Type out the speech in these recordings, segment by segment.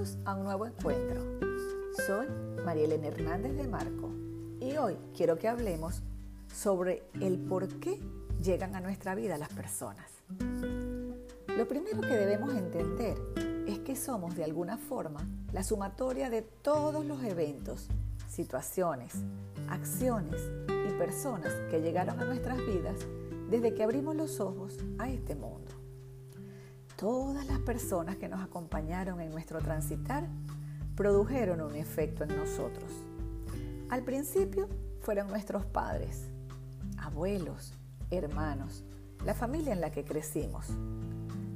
Bienvenidos a un nuevo encuentro. Soy Marielena Hernández de Marco y hoy quiero que hablemos sobre el por qué llegan a nuestra vida las personas. Lo primero que debemos entender es que somos de alguna forma la sumatoria de todos los eventos, situaciones, acciones y personas que llegaron a nuestras vidas desde que abrimos los ojos a este mundo todas las personas que nos acompañaron en nuestro transitar produjeron un efecto en nosotros. Al principio fueron nuestros padres, abuelos, hermanos, la familia en la que crecimos.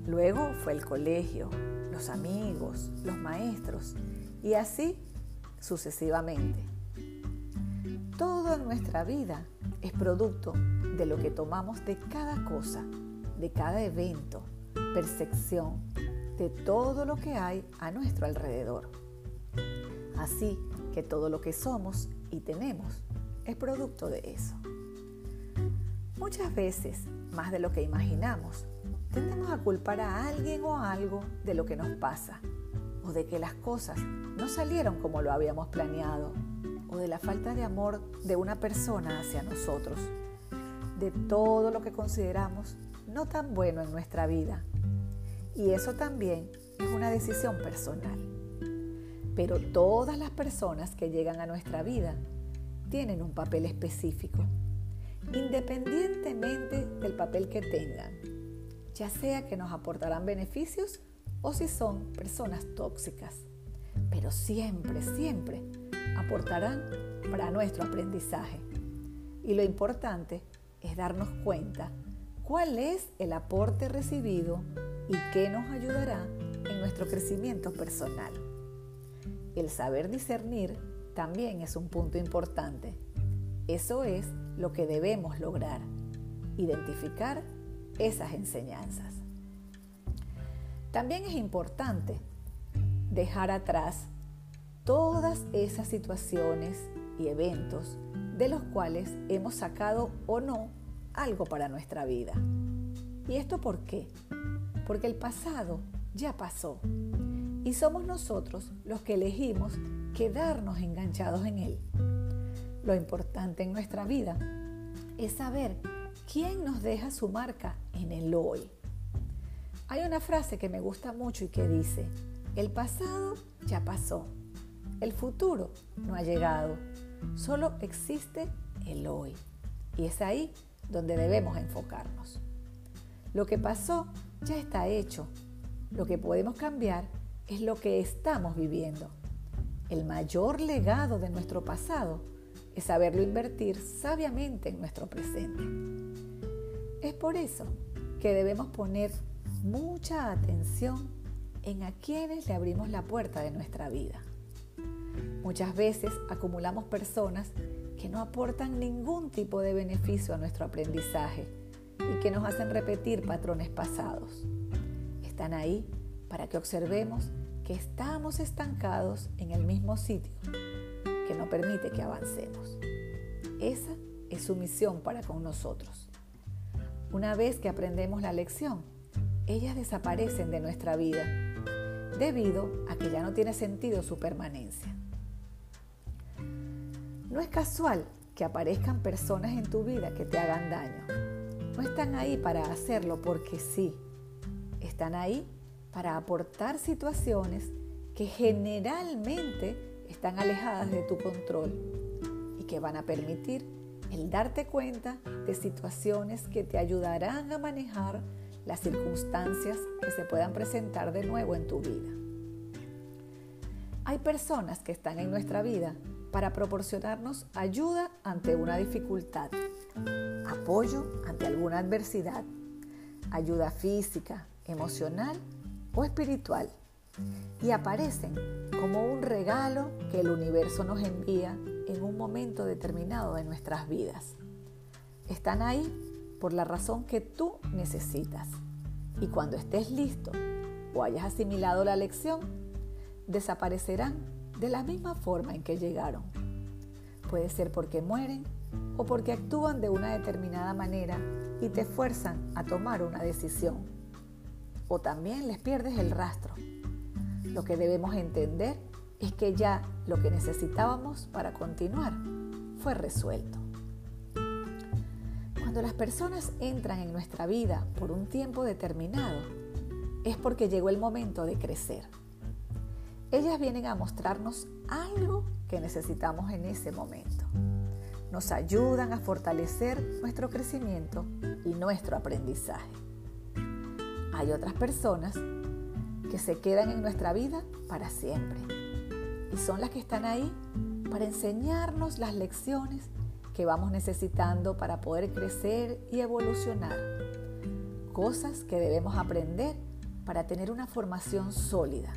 Luego fue el colegio, los amigos, los maestros y así sucesivamente. Todo en nuestra vida es producto de lo que tomamos de cada cosa, de cada evento, percepción de todo lo que hay a nuestro alrededor. Así que todo lo que somos y tenemos es producto de eso. Muchas veces, más de lo que imaginamos, tendemos a culpar a alguien o a algo de lo que nos pasa, o de que las cosas no salieron como lo habíamos planeado, o de la falta de amor de una persona hacia nosotros, de todo lo que consideramos no tan bueno en nuestra vida y eso también es una decisión personal. Pero todas las personas que llegan a nuestra vida tienen un papel específico, independientemente del papel que tengan, ya sea que nos aportarán beneficios o si son personas tóxicas. Pero siempre, siempre aportarán para nuestro aprendizaje. Y lo importante es darnos cuenta cuál es el aporte recibido y qué nos ayudará en nuestro crecimiento personal. El saber discernir también es un punto importante. Eso es lo que debemos lograr, identificar esas enseñanzas. También es importante dejar atrás todas esas situaciones y eventos de los cuales hemos sacado o no algo para nuestra vida. ¿Y esto por qué? porque el pasado ya pasó y somos nosotros los que elegimos quedarnos enganchados en él. Lo importante en nuestra vida es saber quién nos deja su marca en el hoy. Hay una frase que me gusta mucho y que dice, el pasado ya pasó, el futuro no ha llegado, solo existe el hoy. Y es ahí donde debemos enfocarnos. Lo que pasó ya está hecho. Lo que podemos cambiar es lo que estamos viviendo. El mayor legado de nuestro pasado es saberlo invertir sabiamente en nuestro presente. Es por eso que debemos poner mucha atención en a quienes le abrimos la puerta de nuestra vida. Muchas veces acumulamos personas que no aportan ningún tipo de beneficio a nuestro aprendizaje y que nos hacen repetir patrones pasados. Están ahí para que observemos que estamos estancados en el mismo sitio que no permite que avancemos. Esa es su misión para con nosotros. Una vez que aprendemos la lección, ellas desaparecen de nuestra vida debido a que ya no tiene sentido su permanencia. No es casual que aparezcan personas en tu vida que te hagan daño no están ahí para hacerlo porque sí. Están ahí para aportar situaciones que generalmente están alejadas de tu control y que van a permitir el darte cuenta de situaciones que te ayudarán a manejar las circunstancias que se puedan presentar de nuevo en tu vida. Hay personas que están en nuestra vida para proporcionarnos ayuda ante una dificultad, apoyo ante alguna adversidad, ayuda física, emocional o espiritual y aparecen como un regalo que el universo nos envía en un momento determinado de nuestras vidas. Están ahí por la razón que tú necesitas y cuando estés listo o hayas asimilado la lección, desaparecerán de la misma forma en que llegaron. Puede ser porque mueren o porque actúan de una determinada manera y te fuerzan a tomar una decisión. O también les pierdes el rastro. lo que debemos entender es que ya lo que necesitábamos para continuar fue resuelto. Cuando las personas entran en nuestra vida por un tiempo determinado, es porque llegó el momento de crecer. Ellas vienen a mostrarnos algo que necesitamos en ese momento. Nos ayudan a fortalecer nuestro crecimiento y nuestro aprendizaje. Hay otras personas que se quedan en nuestra vida para siempre y son las que están ahí para enseñarnos las lecciones que vamos necesitando para poder crecer y evolucionar. Cosas que debemos aprender para tener una formación sólida.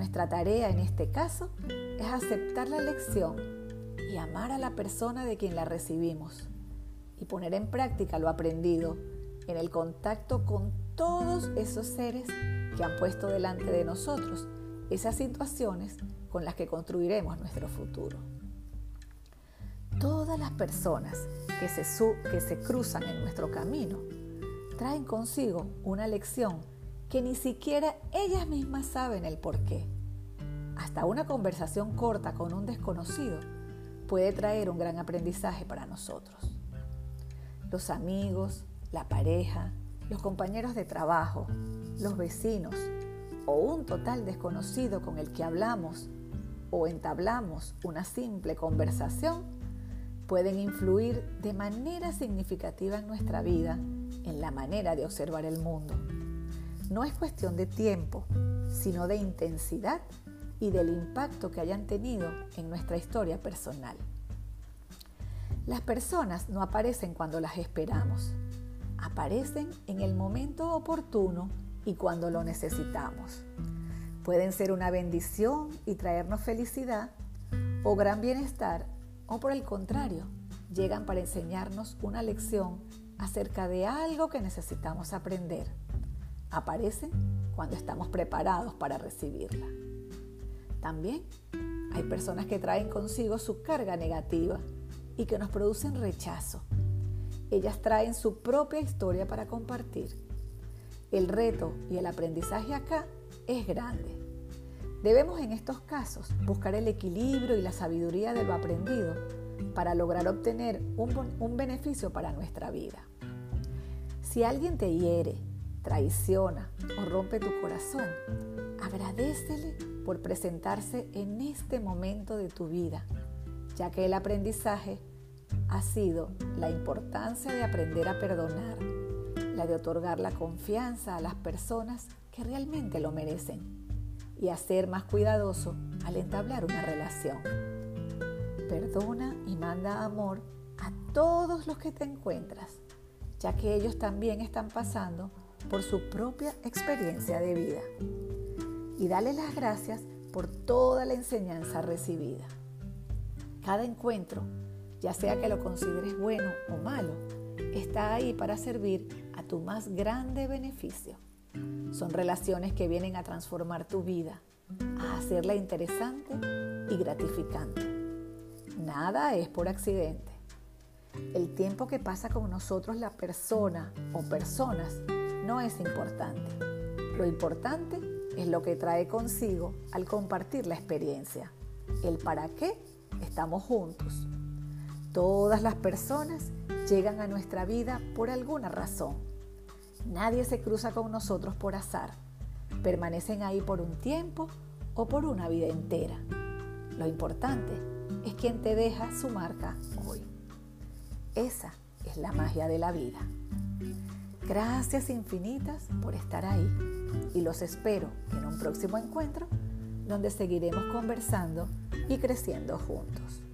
Nuestra tarea en este caso es aceptar la lección y amar a la persona de quien la recibimos y poner en práctica lo aprendido en el contacto con todos esos seres que han puesto delante de nosotros esas situaciones con las que construiremos nuestro futuro. Todas las personas que se, que se cruzan en nuestro camino traen consigo una lección que ni siquiera ellas mismas saben el por qué. Hasta una conversación corta con un desconocido puede traer un gran aprendizaje para nosotros. Los amigos, la pareja, los compañeros de trabajo, los vecinos o un total desconocido con el que hablamos o entablamos una simple conversación pueden influir de manera significativa en nuestra vida, en la manera de observar el mundo. No es cuestión de tiempo, sino de intensidad y del impacto que hayan tenido en nuestra historia personal. Las personas no aparecen cuando las esperamos, aparecen en el momento oportuno y cuando lo necesitamos. Pueden ser una bendición y traernos felicidad o gran bienestar o por el contrario, llegan para enseñarnos una lección acerca de algo que necesitamos aprender. Aparecen cuando estamos preparados para recibirla. También hay personas que traen consigo su carga negativa y que nos producen rechazo. Ellas traen su propia historia para compartir. El reto y el aprendizaje acá es grande. Debemos en estos casos buscar el equilibrio y la sabiduría de lo aprendido para lograr obtener un, un beneficio para nuestra vida. Si alguien te hiere, traiciona o rompe tu corazón, agradecele por presentarse en este momento de tu vida, ya que el aprendizaje ha sido la importancia de aprender a perdonar, la de otorgar la confianza a las personas que realmente lo merecen y a ser más cuidadoso al entablar una relación. Perdona y manda amor a todos los que te encuentras, ya que ellos también están pasando por su propia experiencia de vida. Y dale las gracias por toda la enseñanza recibida. Cada encuentro, ya sea que lo consideres bueno o malo, está ahí para servir a tu más grande beneficio. Son relaciones que vienen a transformar tu vida, a hacerla interesante y gratificante. Nada es por accidente. El tiempo que pasa con nosotros la persona o personas no es importante. Lo importante es lo que trae consigo al compartir la experiencia, el para qué estamos juntos. Todas las personas llegan a nuestra vida por alguna razón. Nadie se cruza con nosotros por azar. Permanecen ahí por un tiempo o por una vida entera. Lo importante es quien te deja su marca hoy. Esa es la magia de la vida. Gracias infinitas por estar ahí y los espero en un próximo encuentro donde seguiremos conversando y creciendo juntos.